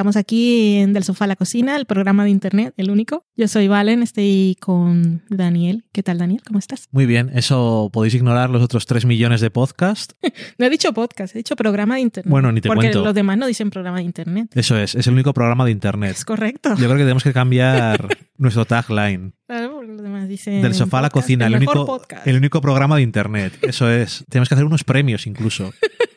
Estamos aquí en Del Sofá a la Cocina, el programa de internet, el único. Yo soy Valen, estoy con Daniel. ¿Qué tal, Daniel? ¿Cómo estás? Muy bien, eso podéis ignorar los otros 3 millones de podcasts. no he dicho podcast, he dicho programa de internet. Bueno, ni te porque cuento. los demás no dicen programa de internet. Eso es, es el único programa de internet. Es correcto. Yo creo que tenemos que cambiar nuestro tagline. Claro, porque los demás dicen. Del sofá a la podcast, cocina, el, mejor único, podcast. el único programa de internet. Eso es. Tenemos que hacer unos premios incluso.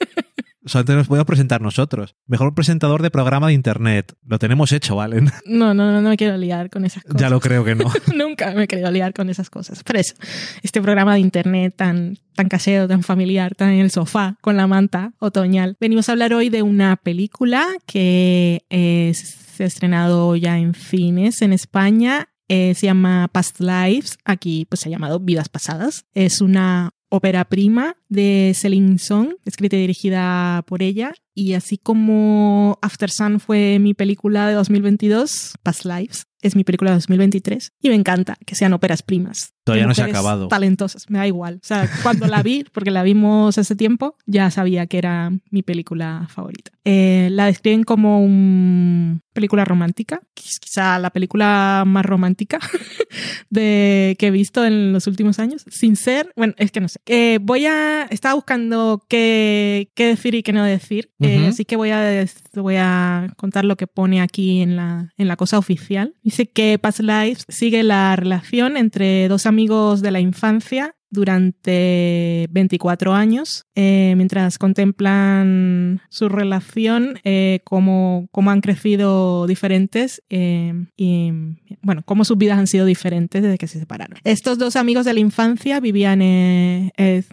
Solamente nos podemos presentar nosotros. Mejor presentador de programa de internet. Lo tenemos hecho, Valen. No, no, no, no me quiero liar con esas cosas. Ya lo creo que no. Nunca me he querido liar con esas cosas. Pero eso, este programa de internet tan, tan casero, tan familiar, tan en el sofá, con la manta otoñal. Venimos a hablar hoy de una película que eh, se ha estrenado ya en cines en España. Eh, se llama Past Lives. Aquí pues se ha llamado Vidas Pasadas. Es una ópera prima de Celine Song, escrita y dirigida por ella. Y así como After Sun fue mi película de 2022, Past Lives es mi película de 2023 y me encanta que sean óperas primas. Todavía no se ha acabado. Talentosas, me da igual. O sea, cuando la vi, porque la vimos hace tiempo, ya sabía que era mi película favorita. Eh, la describen como una película romántica, quizá la película más romántica de, que he visto en los últimos años, sin ser, bueno, es que no sé. Eh, voy a, estaba buscando qué, qué decir y qué no decir, Ujú. así que voy a, voy a contar lo que pone aquí en la, en la cosa oficial. Dice que Past Lives sigue la relación entre dos amigos de la infancia durante 24 años, eh, mientras contemplan su relación, eh, cómo, cómo han crecido diferentes eh, y, bueno, cómo sus vidas han sido diferentes desde que se separaron. Estos dos amigos de la infancia vivían eh,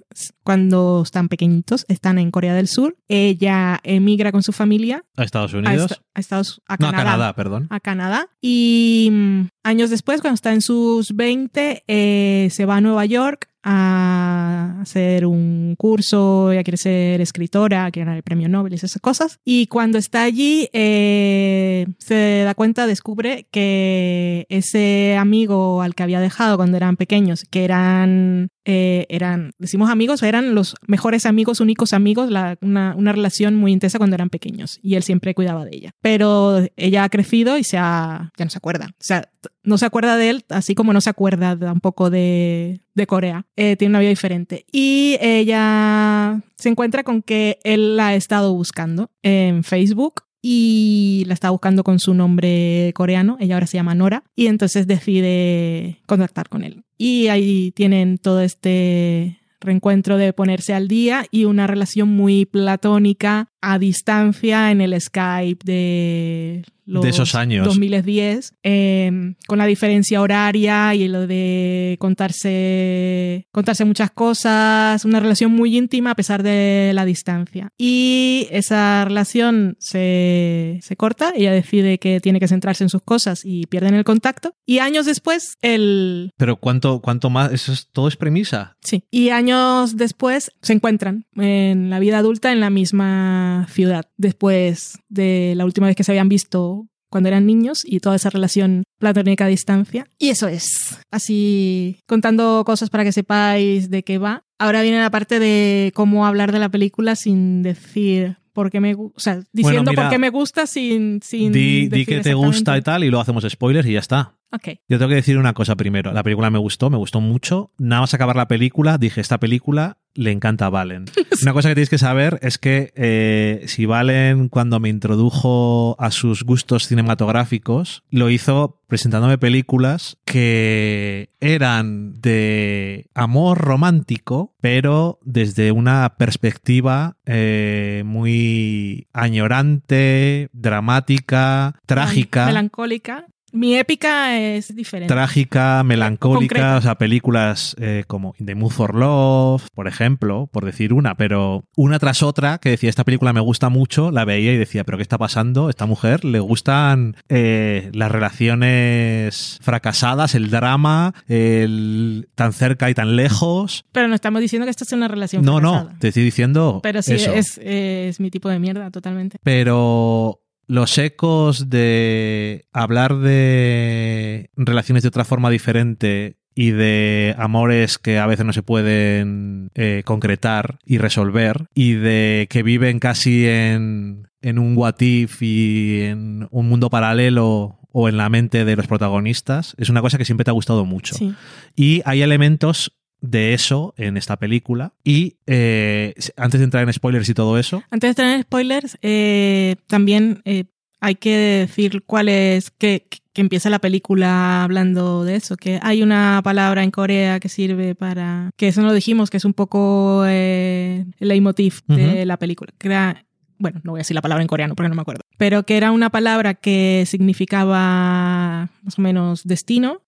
cuando están pequeñitos, están en Corea del Sur. Ella emigra con su familia A Estados a, Unidos. a Estados a no, a Canadá Canadá, perdón. a Canadá. Y mm, años después, cuando está en sus 20, eh, se va a Nueva York a hacer un curso, ella quiere ser escritora, quiere ganar el premio Nobel y esas cosas. Y cuando está allí, eh, se da cuenta, descubre que ese amigo al que había dejado cuando eran pequeños, que eran, eh, eran decimos amigos, eran los mejores amigos, únicos amigos, la- una, una relación muy intensa cuando eran pequeños. Y él siempre cuidaba de ella. Pero ella ha crecido y se ha, ya no se acuerda. O sea, no se acuerda de él, así como no se acuerda tampoco de, de Corea. Eh, tiene una vida diferente. Y ella se encuentra con que él la ha estado buscando en Facebook y la está buscando con su nombre coreano. Ella ahora se llama Nora y entonces decide contactar con él. Y ahí tienen todo este reencuentro de ponerse al día y una relación muy platónica a distancia en el Skype de los De esos años. 2010 eh, con la diferencia horaria y lo de contarse contarse muchas cosas una relación muy íntima a pesar de la distancia y esa relación se, se corta ella decide que tiene que centrarse en sus cosas y pierden el contacto y años después el Pero ¿cuánto, cuánto más? Eso es, todo es premisa. Sí. Y años después se encuentran en la vida adulta en la misma ciudad, después de la última vez que se habían visto cuando eran niños y toda esa relación platónica a distancia. Y eso es. Así contando cosas para que sepáis de qué va. Ahora viene la parte de cómo hablar de la película sin decir por qué me gusta, o sea, diciendo mira, por qué me gusta sin, sin Di, di decir que te gusta y tal y luego hacemos spoilers y ya está. Ok. Yo tengo que decir una cosa primero. La película me gustó, me gustó mucho. Nada más acabar la película, dije, esta película le encanta a Valen. Una cosa que tenéis que saber es que eh, si Valen, cuando me introdujo a sus gustos cinematográficos, lo hizo presentándome películas que eran de amor romántico, pero desde una perspectiva eh, muy añorante, dramática, trágica. Melancólica. Mi épica es diferente. trágica, melancólica, Concreta. o sea, películas eh, como In the Mood for Love, por ejemplo, por decir una, pero una tras otra que decía, esta película me gusta mucho, la veía y decía, pero ¿qué está pasando? Esta mujer le gustan eh, las relaciones fracasadas, el drama, el tan cerca y tan lejos. Pero no estamos diciendo que esto es una relación No, no, te estoy diciendo Pero sí, eso. es, es mi tipo de mierda, totalmente. pero los ecos de hablar de relaciones de otra forma diferente y de amores que a veces no se pueden eh, concretar y resolver y de que viven casi en, en un what if y en un mundo paralelo o en la mente de los protagonistas, es una cosa que siempre te ha gustado mucho. Sí. Y hay elementos de eso en esta película. Y eh, antes de entrar en spoilers y todo eso, Antes de entrar en spoilers, eh, también eh, hay que decir cuál es, que, que empieza la película hablando de eso, que hay una palabra en Corea que sirve para, que eso no lo dijimos, que es un poco eh, el leitmotiv de la película, que era, bueno, no voy a decir la palabra en coreano porque no me acuerdo, pero que era una palabra que significaba más o menos destino,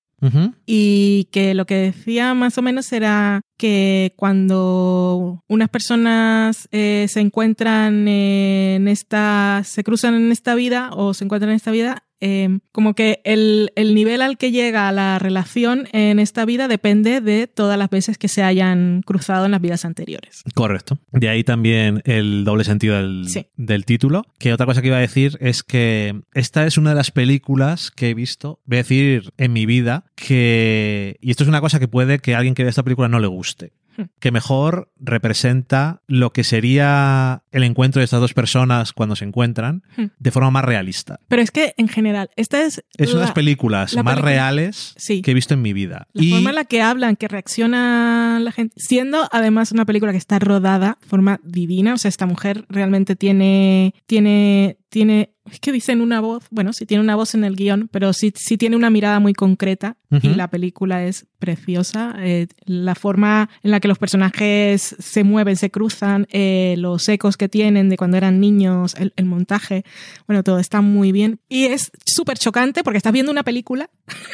y que lo que decía más o menos era que cuando unas personas eh, se encuentran en esta, se cruzan en esta vida o se encuentran en esta vida, eh, como que el, el nivel al que llega la relación en esta vida depende de todas las veces que se hayan cruzado en las vidas anteriores. correcto. De ahí también el doble sentido del, Sí. del título. Que otra cosa que iba a decir es que esta es una de las películas que he visto, voy a decir, en mi vida, que... Y esto es una cosa que puede que a alguien que vea esta película no le guste. Que mejor representa lo que sería el encuentro de estas dos personas cuando se encuentran Hmm. de forma más realista. Pero es que en general, esta es... Es una de la- las películas la más película- reales Sí. que he visto en mi vida. La y forma en la que hablan, que reacciona la gente, siendo además una película que está rodada de forma divina, o sea, esta mujer realmente tiene, tiene, tiene, es que dicen una voz, bueno, sí tiene una voz en el guion, pero sí, sí tiene una mirada muy concreta y la película es preciosa. Eh, la forma en la que los personajes se mueven, se cruzan, eh, los ecos que tienen de cuando eran niños, el, el montaje, bueno, todo está muy bien. Y es súper chocante porque estás viendo una película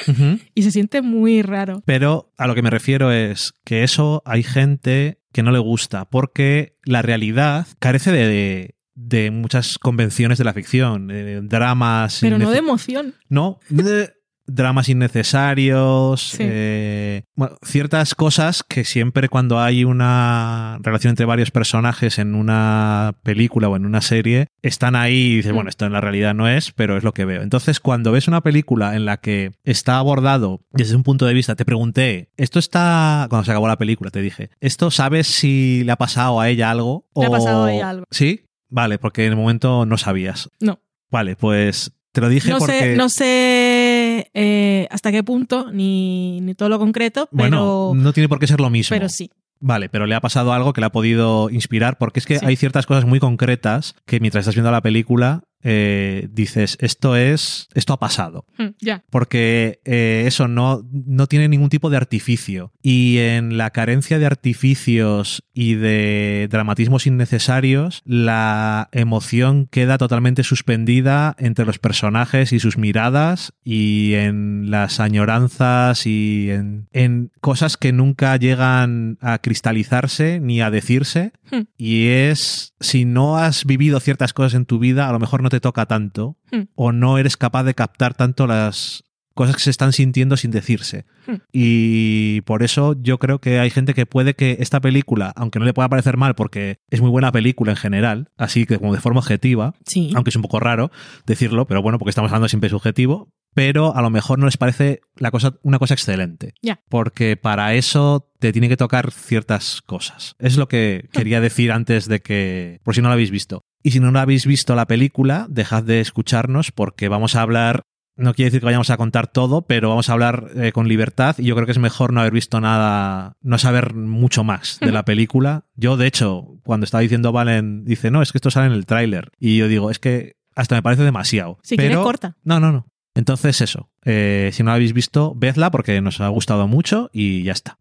y se siente muy raro. Pero a lo que me refiero es que eso hay gente que no le gusta porque la realidad carece de, de- de muchas convenciones de la ficción, de dramas. Pero no de emoción. No, dramas innecesarios, Sí. eh, bueno, ciertas cosas que siempre cuando hay una relación entre varios personajes en una película o en una serie, están ahí y dices, Mm. bueno, esto en la realidad no es, pero es lo que veo. Entonces, cuando ves una película en la que está abordado desde un punto de vista, te pregunté, esto está, cuando se acabó la película, te dije, ¿esto sabes si le ha pasado a ella algo? Le ha o- pasado a ella algo. Sí, vale, porque en el momento no sabías. No. Vale, pues te lo dije No porque... sé, no sé eh, hasta qué punto, ni, ni todo lo concreto, Bueno, pero, no tiene por qué ser lo mismo. pero sí. Vale, pero le ha pasado algo que le ha podido inspirar, porque es que Sí. hay ciertas cosas muy concretas que mientras estás viendo la película eh, dices, esto es, esto ha pasado. Mm. Porque eh, eso no, no tiene ningún tipo de artificio. Y en la carencia de artificios y de dramatismos innecesarios, la emoción queda totalmente suspendida entre los personajes y sus miradas y en las añoranzas y en, en cosas que nunca llegan a cristalizarse ni a decirse. Hmm. Y es, si no has vivido ciertas cosas en tu vida, a lo mejor no te toca tanto Hmm. o no eres capaz de captar tanto las cosas que se están sintiendo sin decirse. Hmm. Y por eso yo creo que hay gente que puede que esta película, aunque no le pueda parecer mal porque es muy buena película en general, así que como de forma objetiva, Sí. aunque es un poco raro decirlo, pero bueno, porque estamos hablando siempre subjetivo, pero a lo mejor no les parece la cosa, una cosa excelente. Porque para eso te tiene que tocar ciertas cosas. Es lo que quería decir antes de que, por si no lo habéis visto. Y si no habéis visto la película, dejad de escucharnos porque vamos a hablar, no quiere decir que vayamos a contar todo, pero vamos a hablar eh, con libertad y yo creo que es mejor no haber visto nada, no saber mucho más de la película. Yo, de hecho, cuando estaba diciendo Valen, dice, no, es que esto sale en el tráiler. Y yo digo, es que hasta me parece demasiado. Si pero... quieres, corta. No, no, no. Entonces eso, eh, si no la habéis visto, vedla porque nos ha gustado mucho y ya está.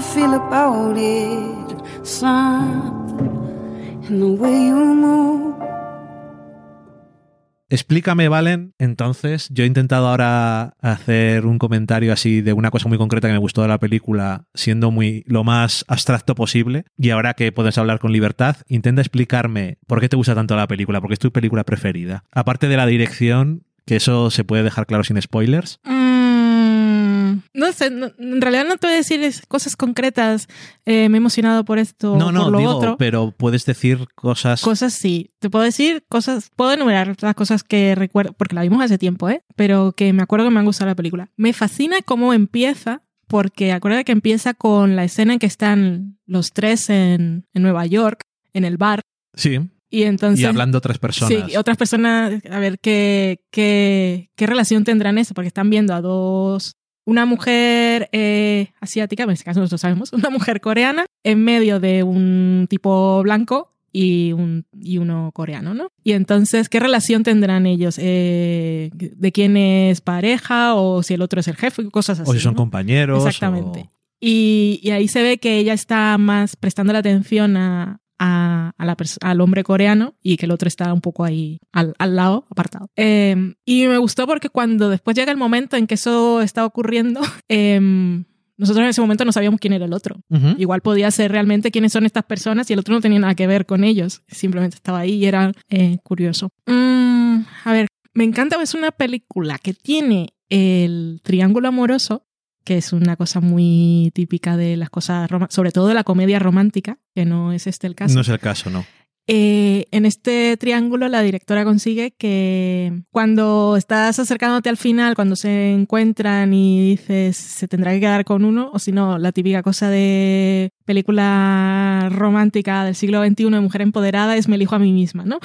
Feel about it. Something in the way you move. Explícame, Valen. Entonces, yo he intentado ahora hacer un comentario así de una cosa muy concreta que me gustó de la película, siendo muy lo más abstracto posible. Y ahora que puedes hablar con libertad, intenta explicarme por qué te gusta tanto la película, porque es tu película preferida. Aparte de la dirección, que eso se puede dejar claro sin spoilers. Mm, No sé, no- en realidad no te voy a decir cosas concretas. eh, me he emocionado por esto no, no, por lo digo, otro. pero puedes decir cosas. Cosas sí. Te puedo decir cosas, puedo enumerar las cosas que recuerdo, porque la vimos hace tiempo, ¿eh? Pero que me acuerdo que me han gustado la película. Me fascina cómo empieza, porque acuérdate que empieza con la escena en que están los tres en, en Nueva York, en el bar, Sí, y entonces... y hablando otras personas. Sí, otras personas, a ver qué, qué, qué relación tendrán eso, porque están viendo a dos, una mujer eh, asiática, en este caso nosotros sabemos, una mujer coreana, en medio de un tipo blanco y, un, y uno coreano, ¿no? Y entonces, ¿qué relación tendrán ellos? Eh, ¿De quién es pareja o si el otro es el jefe? Cosas así. o si son ¿no? compañeros. Exactamente. o- Y, y ahí se ve que ella está más prestando la atención a, a- a la al hombre coreano y que el otro está un poco ahí al, al lado, apartado. Eh, y me gustó porque cuando después llega el momento en que eso está ocurriendo, eh, nosotros en ese momento no sabíamos quién era el otro. Ujú. Igual podía ser realmente quiénes son estas personas y el otro no tenía nada que ver con ellos. Simplemente estaba ahí y era eh, curioso. Mm, a ver, me encanta, es una película que tiene el triángulo amoroso, que es una cosa muy típica de las cosas, sobre todo de la comedia romántica, que no es este el caso. No es el caso, no. Eh, en este triángulo la directora consigue que cuando estás acercándote al final, cuando se encuentran y dices se tendrá que quedar con uno, o si no, la típica cosa de película romántica del siglo XXI de mujer empoderada es me elijo a mí misma, ¿no?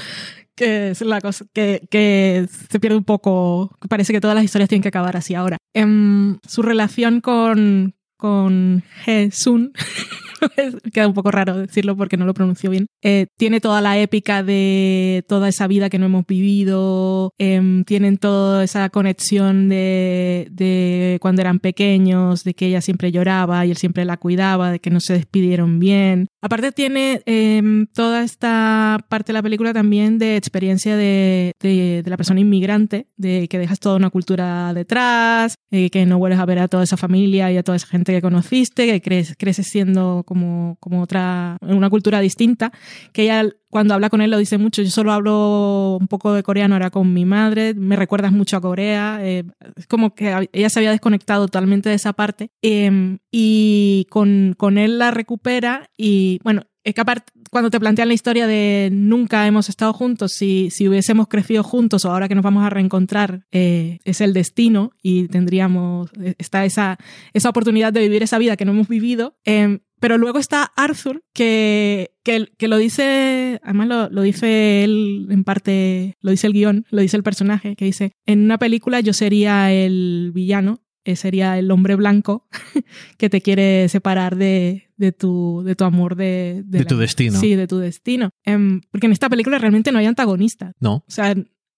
Que es la cosa que, se pierde un poco, parece que todas las historias tienen que acabar así ahora. Em, su relación con, con He-sun queda un poco raro decirlo porque no lo pronuncio bien. Eh, tiene toda la épica de toda esa vida que no hemos vivido, em, tienen toda esa conexión de, de cuando eran pequeños, de que ella siempre lloraba y él siempre la cuidaba, de que no se despidieron bien. Aparte tiene em, toda esta parte de la película también de experiencia de, de- de la persona inmigrante, de que dejas toda una cultura detrás, eh, que no vuelves a ver a toda esa familia y a toda esa gente que conociste, que crees, creces siendo como, como otra, una cultura distinta, que ella cuando habla con él lo dice mucho, yo solo hablo un poco de coreano ahora con mi madre, me recuerdas mucho a Corea, eh, es como que ella se había desconectado totalmente de esa parte eh, y con, con él la recupera y bueno, es que aparte cuando te plantean la historia de nunca hemos estado juntos, si, si hubiésemos crecido juntos o ahora que nos vamos a reencontrar, eh, es el destino y tendríamos, eh, está esa, esa oportunidad de vivir esa vida que no hemos vivido. Eh, pero luego está Arthur, que, que, que lo dice, además lo, lo dice él en parte, lo dice el guion, lo dice el personaje, que dice, en una película yo sería el villano, eh, sería el hombre blanco que te quiere separar de, de, tu, de tu amor, de, De tu destino. Sí, de tu destino. Em, porque en esta película realmente no hay antagonista. No. O sea,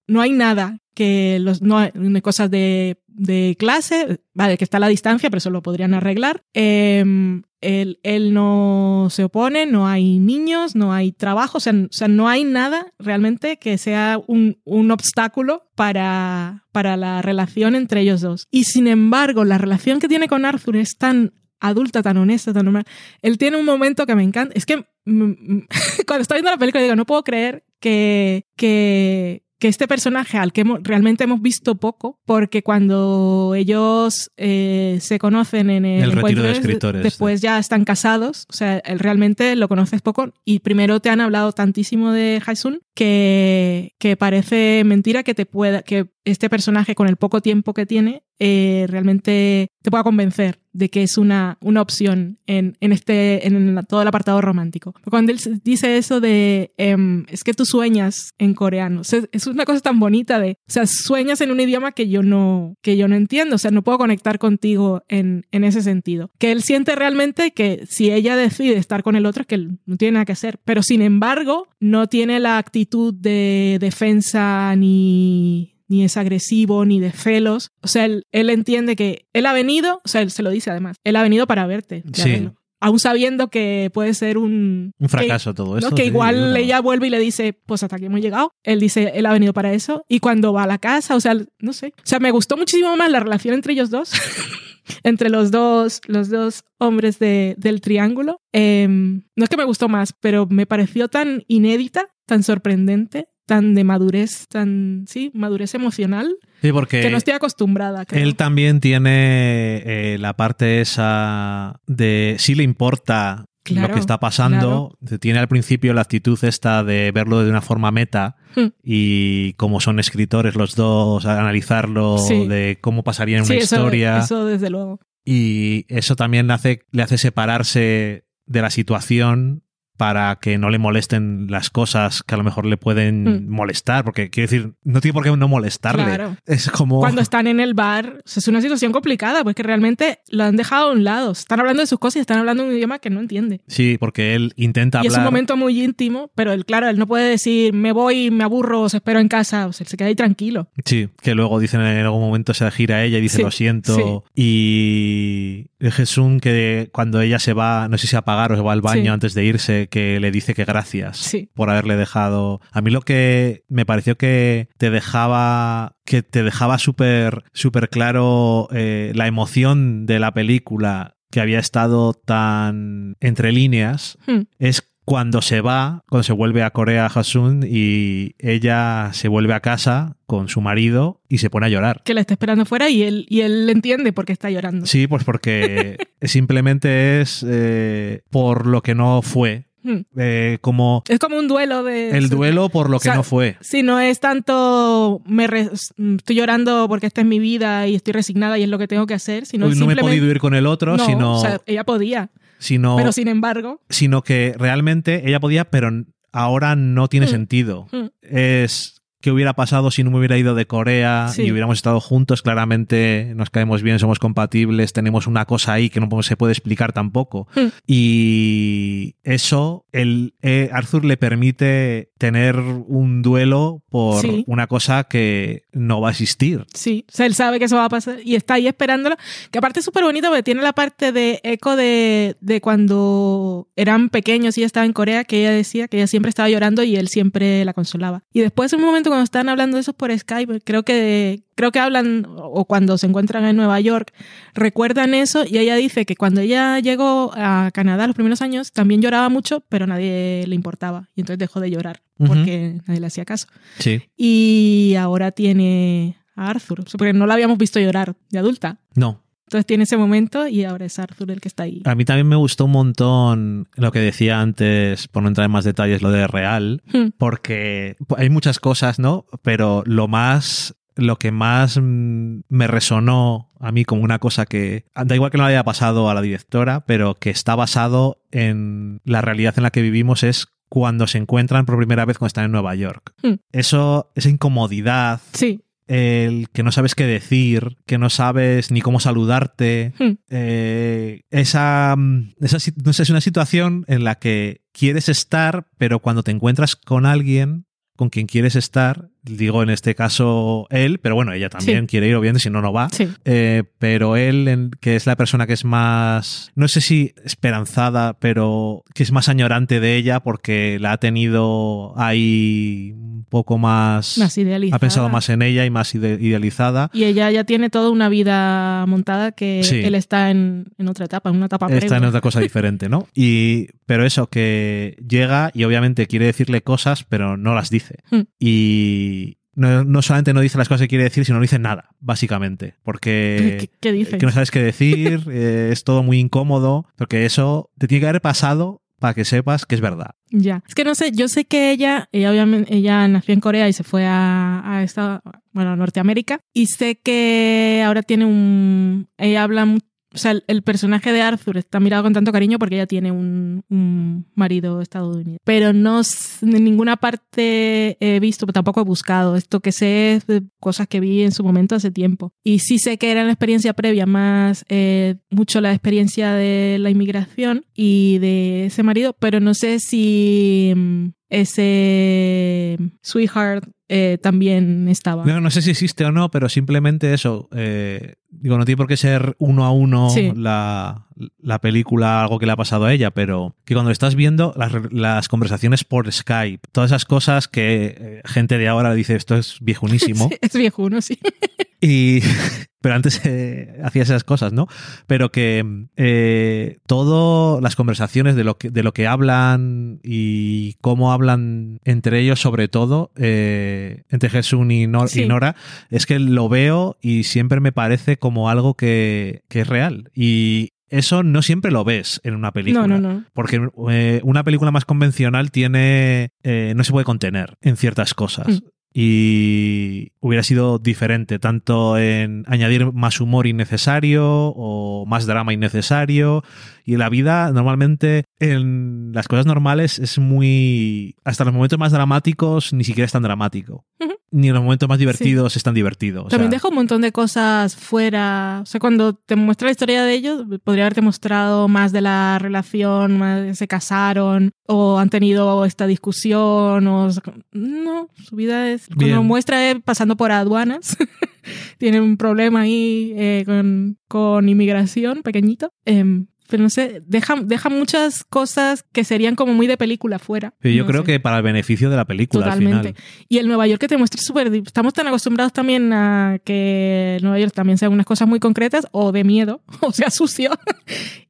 no hay nada que los no hay cosas de, de clase, vale, que está a la distancia, pero eso lo podrían arreglar. Em, él, no se opone, no hay niños, no hay trabajo, o sea, o sea no hay nada realmente que sea un, un obstáculo para, para la relación entre ellos dos. Y sin embargo, la relación que tiene con Arthur es tan adulta, tan honesta, tan normal. Él tiene un momento que me encanta. Es que cuando estoy viendo la película digo, no puedo creer que, que, que este personaje al que hemos- realmente hemos visto poco, porque cuando ellos eh, se conocen en el, El retiro encuentro de es- escritores. después ya están casados, o sea, él realmente lo conoces poco y primero te han hablado tantísimo de Haisun que, que parece mentira que te pueda, que este personaje con el poco tiempo que tiene eh, realmente te pueda convencer de que es una, una opción en, en este en todo el apartado romántico. Cuando él dice eso de em, es que tú sueñas en coreano, o sea, es una cosa tan bonita de, o sea, sueñas en un idioma que yo no que yo no entiendo, o sea, no puedo conectar contigo en, en ese sentido. Que él siente realmente que si ella decide estar con el otro es que él no tiene nada que hacer, pero sin embargo no tiene la actitud de defensa ni ni es agresivo, ni de celos. O sea, él, él entiende que él ha venido, o sea, él se lo dice además, él ha venido para verte. Sí. Aún sabiendo que puede ser un... Un fracaso que, todo ¿no? esto. Que sí, igual bueno. ella vuelve y le dice, pues hasta aquí hemos llegado. Él dice, él ha venido para eso. Y cuando va a la casa, o sea, no sé. O sea, me gustó muchísimo más la relación entre ellos dos. entre los dos, los dos hombres de, del triángulo. Eh, no es que me gustó más, pero me pareció tan inédita, tan sorprendente, tan de madurez, tan, sí, madurez emocional, Sí, porque que no estoy acostumbrada. creo. él también tiene eh, la parte esa de sí le importa Claro, lo que está pasando. Tiene al principio la actitud esta de verlo de una forma meta Hmm. y como son escritores los dos, analizarlo Sí. de cómo pasaría en Sí, una eso, historia. eso desde luego. Y eso también le hace, le hace separarse de la situación para que no le molesten las cosas que a lo mejor le pueden Mm. molestar, porque quiero decir, no tiene por qué no molestarle. Claro. Es como... Cuando están en el bar, es una situación complicada, porque realmente lo han dejado a un lado. Están hablando de sus cosas y están hablando un idioma que no entiende. Sí, porque él intenta Y es un hablar... momento muy íntimo, pero él, claro, él no puede decir, me voy, me aburro, os espero en casa. O sea, él se queda ahí tranquilo. Sí, que luego dicen en algún momento se gira a ella y dice Sí, lo siento. Y Jesús que cuando ella se va, no sé si a pagar o se va al baño Sí. antes de irse, que le dice que gracias Sí. por haberle dejado. A mí lo que me pareció que te dejaba que te dejaba súper súper claro eh, la emoción de la película que había estado tan entre líneas Hmm. es cuando se va, cuando se vuelve a Corea Hasun y ella se vuelve a casa con su marido y se pone a llorar. Que la está esperando fuera y él, y él entiende por qué está llorando. Sí, pues porque simplemente es eh, por lo que no fue, Hmm. eh, como Es como un duelo de... el duelo por lo que o sea, no fue. Sí, no es tanto me re- estoy llorando porque esta es mi vida y estoy resignada y es lo que tengo que hacer, sino Hoy no me he podido ir con el otro, no, sino, o sea, ella podía, sino, pero sin embargo... sino que realmente ella podía, pero ahora no tiene Hmm. sentido. hmm, es qué hubiera pasado si no me hubiera ido de Corea Sí. y hubiéramos estado juntos. Claramente nos caemos bien, somos compatibles, tenemos una cosa ahí que no se puede explicar tampoco. Hmm. Y eso, el, eh, Arthur le permite tener un duelo por Sí. una cosa que no va a existir. Sí, o sea, él sabe que eso va a pasar y está ahí esperándolo. Que aparte es súper bonito porque tiene la parte de eco de, de cuando eran pequeños y ella estaba en Corea, que ella decía que ella siempre estaba llorando y él siempre la consolaba. Y después, en un momento cuando están hablando de eso por Skype, creo que, creo que hablan, o cuando se encuentran en Nueva York, recuerdan eso y ella dice que cuando ella llegó a Canadá los primeros años también lloraba mucho, pero nadie le importaba. Y entonces dejó de llorar porque nadie le hacía caso Sí. y ahora tiene a Arthur, porque no la habíamos visto llorar de adulta. No. Entonces tiene ese momento y ahora es Arthur el que está ahí. A mí también me gustó un montón lo que decía antes, por no entrar en más detalles, lo de Real. Hmm. porque hay muchas cosas, ¿no? Pero lo más, lo que más me resonó a mí como una cosa que, da igual que no le haya pasado a la directora, pero que está basado en la realidad en la que vivimos es cuando se encuentran por primera vez cuando están en Nueva York. Hmm. Eso, esa incomodidad, Sí. El que no sabes qué decir, que no sabes ni cómo saludarte, Hmm. eh, esa, mm, esa no sé, es una situación en la que quieres estar, pero cuando te encuentras con alguien con quien quieres estar, digo en este caso él, pero bueno, ella también Sí. quiere ir, obviamente, si no, no va. Sí. Eh, pero él, en- que es la persona que es más, no sé si esperanzada, pero que es más añorante de ella porque la ha tenido ahí un poco más... Más idealizada. ha pensado más en ella y más ide- idealizada. Y ella ya tiene toda una vida montada que Sí. él está en, en otra etapa, en una etapa Está en otra cosa diferente, ¿no? Y, pero eso, que llega y obviamente quiere decirle cosas, pero no las dice. Hmm. Y no, no solamente no dice las cosas que quiere decir, sino no dice nada, básicamente. Porque ¿Qué, qué dice? que no sabes qué decir, eh, es todo muy incómodo, porque eso te tiene que haber pasado para que sepas que es verdad. Ya. Es que no sé, yo sé que ella, ella obviamente, ella nació en Corea y se fue a, a esta, bueno, a Norteamérica. Y sé que ahora tiene un, ella habla, mu- o sea, el, el personaje de Arthur está mirado con tanto cariño porque ella tiene un, un marido estadounidense. Pero no, en ninguna parte he visto, tampoco he buscado. Esto que sé es de cosas que vi en su momento hace tiempo. Y sí sé que era la experiencia previa, más eh, mucho la experiencia de la inmigración y de ese marido, pero no sé si mm, ese sweetheart eh, también estaba. No, no sé si existe o no, pero simplemente eso. eh, digo, no tiene por qué ser uno a uno Sí. la, la película, algo que le ha pasado a ella, pero que cuando estás viendo las, las conversaciones por Skype, todas esas cosas que eh, gente de ahora dice esto es viejunísimo. Sí, es viejuno, sí. Y, pero antes eh, hacías esas cosas, ¿no? Pero que eh, todo, las conversaciones de lo que, de lo que hablan y cómo hablan entre ellos, sobre todo, eh, entre Jesús y, Nor- y Sí. Nora, es que lo veo y siempre me parece como algo que, que es real. Y eso no siempre lo ves en una película. No, no, no. Porque eh, una película más convencional tiene. eh, no se puede contener en ciertas cosas. Mm. Y hubiera sido diferente, tanto en añadir más humor innecesario o más drama innecesario. Y en la vida, normalmente, en las cosas normales, es muy. Hasta los momentos más dramáticos, ni siquiera es tan dramático. Ujú. Ni en los momentos más divertidos es tan divertido. O También sea, deja un montón de cosas fuera. O sea, cuando te muestra la historia de ellos, podría haberte mostrado más de la relación, más se casaron, o han tenido esta discusión, o. No, su vida es. Cuando muestra es pasando por aduanas. Tiene un problema ahí eh, con, con inmigración pequeñito. Em, pero no sé, deja, deja muchas cosas que serían como muy de película fuera. pero yo No creo sé. que para el beneficio de la película al Totalmente. final. Y el Nueva York que te muestra es súper... Estamos tan acostumbrados también a que Nueva York también sea unas cosas muy concretas o de miedo, o sea, sucio.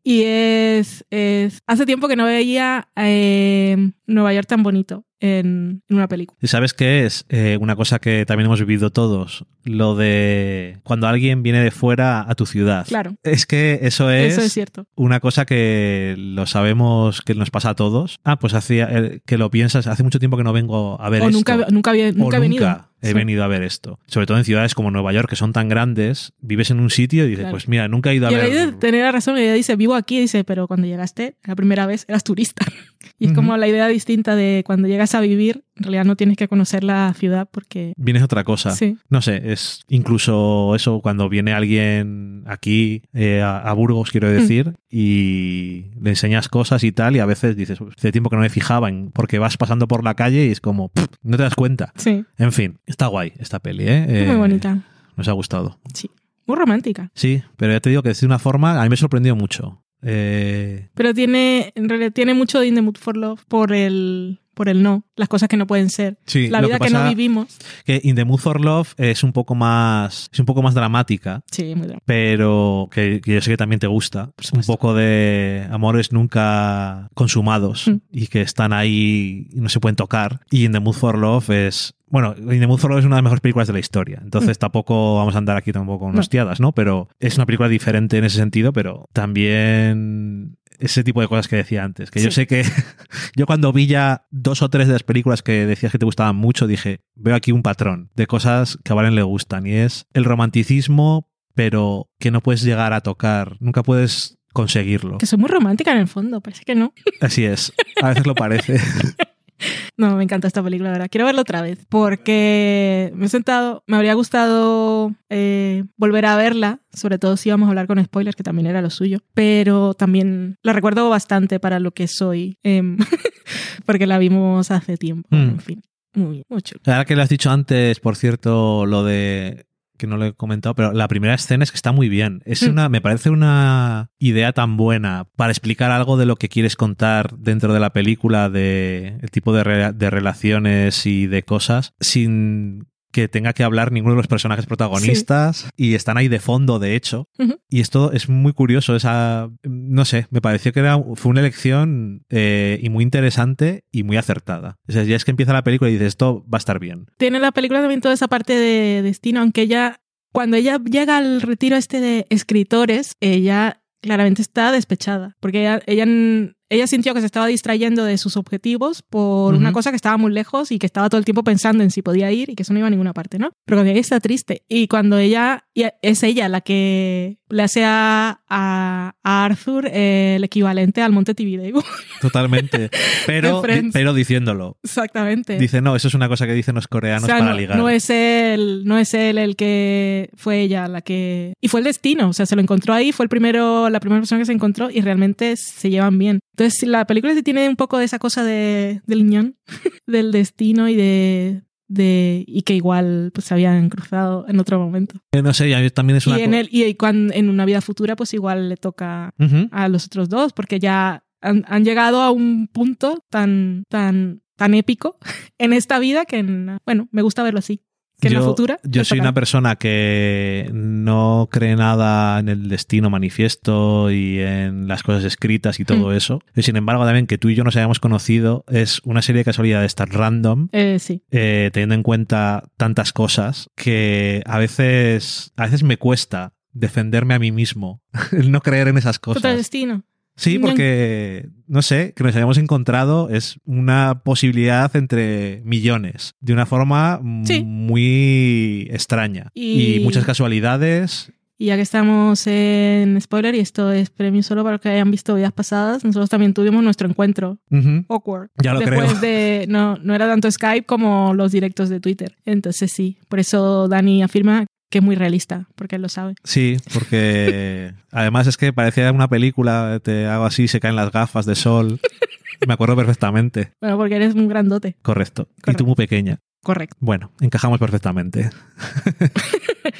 y es, es... Hace tiempo que no veía eh, Nueva York tan bonito en, en una película. ¿Y sabes qué es? Eh, una cosa que también hemos vivido todos, lo de cuando alguien viene de fuera a tu ciudad. Claro, Es que eso es, eso es cierto. una cosa que lo sabemos que nos pasa a todos. Ah, pues hacía eh, que lo piensas, hace mucho tiempo que no vengo a ver O esto. nunca, nunca, había- O nunca venido. He Sí. venido a ver esto. Sobre todo en ciudades como Nueva York, que son tan grandes, vives en un sitio y dices, Claro. pues mira, nunca he ido a Y ver. tenía razón, ella dice, vivo aquí, dice, pero cuando llegaste, la primera vez, eras turista. y es como la idea distinta de cuando llegas a vivir, en realidad no tienes que conocer la ciudad porque... Vienes otra cosa. Sí. No sé, es incluso eso cuando viene alguien aquí eh, a, a Burgos, quiero decir, y le enseñas cosas y tal, y a veces dices, "Uf, hace tiempo que no me fijaba, en, porque vas pasando por la calle y es como, "Pff, no te das cuenta. Sí, En fin, está guay esta peli, ¿eh? es Eh, muy bonita. Nos ha gustado. Sí, muy romántica. Sí, pero ya te digo que de una forma a mí me sorprendió mucho. Eh, Pero tiene, en realidad, tiene mucho de In the Mood for Love por el, por el no, las cosas que no pueden ser. sí, la vida que, no vivimos. que In the Mood for Love es un poco más, es un poco más dramática. Sí, muy dramática. pero que, que yo sé que también te gusta. Un poco de amores nunca consumados Mm. y que están ahí y no se pueden tocar. Y In the Mood for Love es. Bueno, In the Mood for Love es una de las mejores películas de la historia. Entonces tampoco vamos a andar aquí tampoco con Mm. No. hostiadas, ¿no? Pero es una película diferente en ese sentido, pero también ese tipo de cosas que decía antes. Que yo sé que yo cuando vi ya dos o tres de las películas que decías que te gustaban mucho, dije, veo aquí un patrón de cosas que a Valen le gustan. Y es el romanticismo, pero que no puedes llegar a tocar, nunca puedes conseguirlo. Que soy muy romántica en el fondo, parece que no. Así es, a veces lo parece. No, me encanta esta película, la verdad. Quiero verla otra vez porque me he sentado, me habría gustado eh, volver a verla, sobre todo si íbamos a hablar con spoilers, que también era lo suyo, pero también la recuerdo bastante para lo que soy, em, porque la vimos hace tiempo. Mm. En fin, muy bien, muy chulo. Ahora que lo has dicho antes, por cierto, lo de que no lo he comentado, pero la primera escena es que está muy bien. Es Mm. una, me parece una idea tan buena para explicar algo de lo que quieres contar dentro de la película, de el tipo de, re- de relaciones y de cosas, sin que tenga que hablar ninguno de los personajes protagonistas y están ahí de fondo, de hecho. Y esto es muy curioso, esa, no sé, me pareció que era, fue una elección eh, y muy interesante y muy acertada. O sea, ya es que empieza la película y dices, esto va a estar bien. Tiene la película también toda esa parte de destino, aunque ella, cuando ella llega al retiro este de escritores, ella claramente está despechada, porque ella, ella, ella sintió que se estaba distrayendo de sus objetivos por una cosa que estaba muy lejos y que estaba todo el tiempo pensando en si podía ir y que eso no iba a ninguna parte, ¿no? Pero cuando ella está triste y cuando ella, es ella la que le hace a, a, a Arthur eh, el equivalente al Monte Tibidabo. Totalmente. Pero, pero diciéndolo. Exactamente. Dice, no, eso es una cosa que dicen los coreanos O sea, para no, ligar. no es él, no es él el que fue ella la que y fue el destino, o sea, se lo encontró ahí, fue el primero, la primera persona que se encontró y realmente se llevan bien. Entonces, la película sí tiene un poco de esa cosa de del ñón, del destino y de de y que igual pues se habían cruzado en otro momento. Eh, No sé, ya también es una Y en el y cuando, en una vida futura pues igual le toca a los otros dos porque ya han, han llegado a un punto tan tan tan épico en esta vida que en- bueno, me gusta verlo así. Que en la yo, futura. yo soy una persona que no cree nada en el destino manifiesto y en las cosas escritas y todo Mm. eso. Y sin embargo, también que tú y yo nos hayamos conocido es una serie de casualidades tan random, Eh, sí. eh, teniendo en cuenta tantas cosas, que a veces, a veces me cuesta defenderme a mí mismo, el no creer en esas Total cosas. destino. Sí, porque, no sé, que nos hayamos encontrado es una posibilidad entre millones, de una forma Sí. muy extraña. Y- Y... muchas casualidades. Y ya que estamos en spoiler, y esto es premio solo para los que hayan visto vidas pasadas, nosotros también tuvimos nuestro encuentro awkward. Ya lo Después creo. de. No, no era tanto Skype como los directos de Twitter. Entonces sí. Por eso Dani afirma que es muy realista, porque él lo sabe. Sí, porque además es que parecía una película, te hago así, se caen las gafas de sol. Me acuerdo perfectamente. Bueno, porque eres un grandote. Correcto. Y Correcto. tú muy pequeña. Correcto. Bueno, encajamos perfectamente.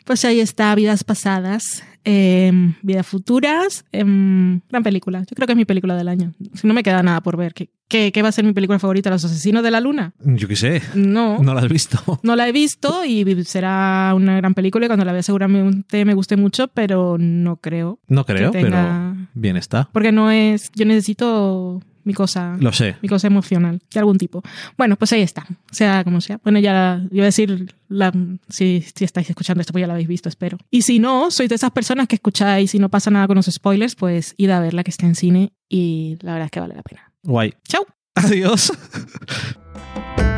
Pues ahí está, Vidas Pasadas, eh, Vidas Futuras, em, gran película. Yo creo que es mi película del año. Si no me queda nada por ver. ¿Qué, qué, qué va a ser mi película favorita? ¿Los Asesinos de la Luna? Yo qué sé, No. no la has visto. No la he visto y será una gran película y cuando la vea seguramente me guste mucho, pero no creo. No creo, tenga- pero bien está. Porque no es... Yo necesito mi cosa... Lo sé. Mi cosa emocional, de algún tipo. Bueno, pues ahí está. Sea como sea. Bueno, ya iba a decir, la, si, si estáis escuchando esto, pues ya la habéis visto, espero. Y si no, sois de esas personas que escucháis y no pasa nada con los spoilers, pues id a verla que está en cine y la verdad es que vale la pena. Guay. ¡Chao! Adiós.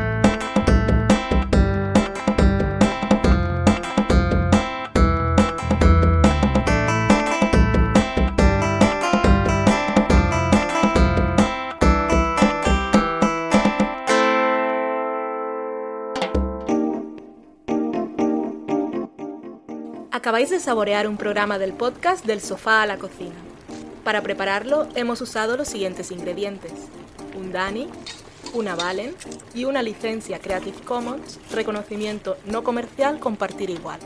Acabáis de saborear un programa del podcast Del sofá a la cocina. Para prepararlo hemos usado los siguientes ingredientes. Un Dani, una Valen y una licencia Creative Commons, reconocimiento no comercial compartir igual.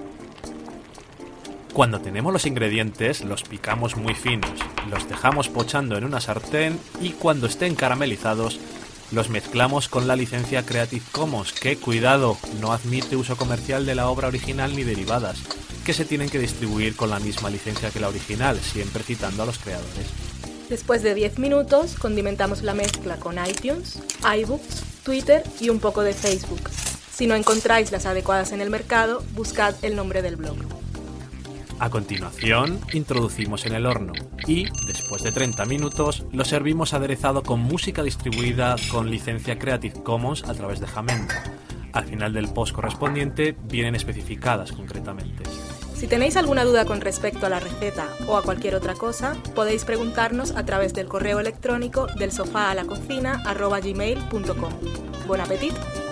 Cuando tenemos los ingredientes, los picamos muy finos, los dejamos pochando en una sartén y cuando estén caramelizados, los mezclamos con la licencia Creative Commons, que, cuidado, no admite uso comercial de la obra original ni derivadas, que se tienen que distribuir con la misma licencia que la original, siempre citando a los creadores. Después de 10 minutos, condimentamos la mezcla con iTunes, iBooks, Twitter y un poco de Facebook. Si no encontráis las adecuadas en el mercado, buscad el nombre del blog. A continuación, introducimos en el horno y, después de 30 minutos, lo servimos aderezado con música distribuida con licencia Creative Commons a través de Jamendo. Al final del post correspondiente vienen especificadas concretamente. Si tenéis alguna duda con respecto a la receta o a cualquier otra cosa, podéis preguntarnos a través del correo electrónico del sofá a la cocina gmail.com. Buen apetito.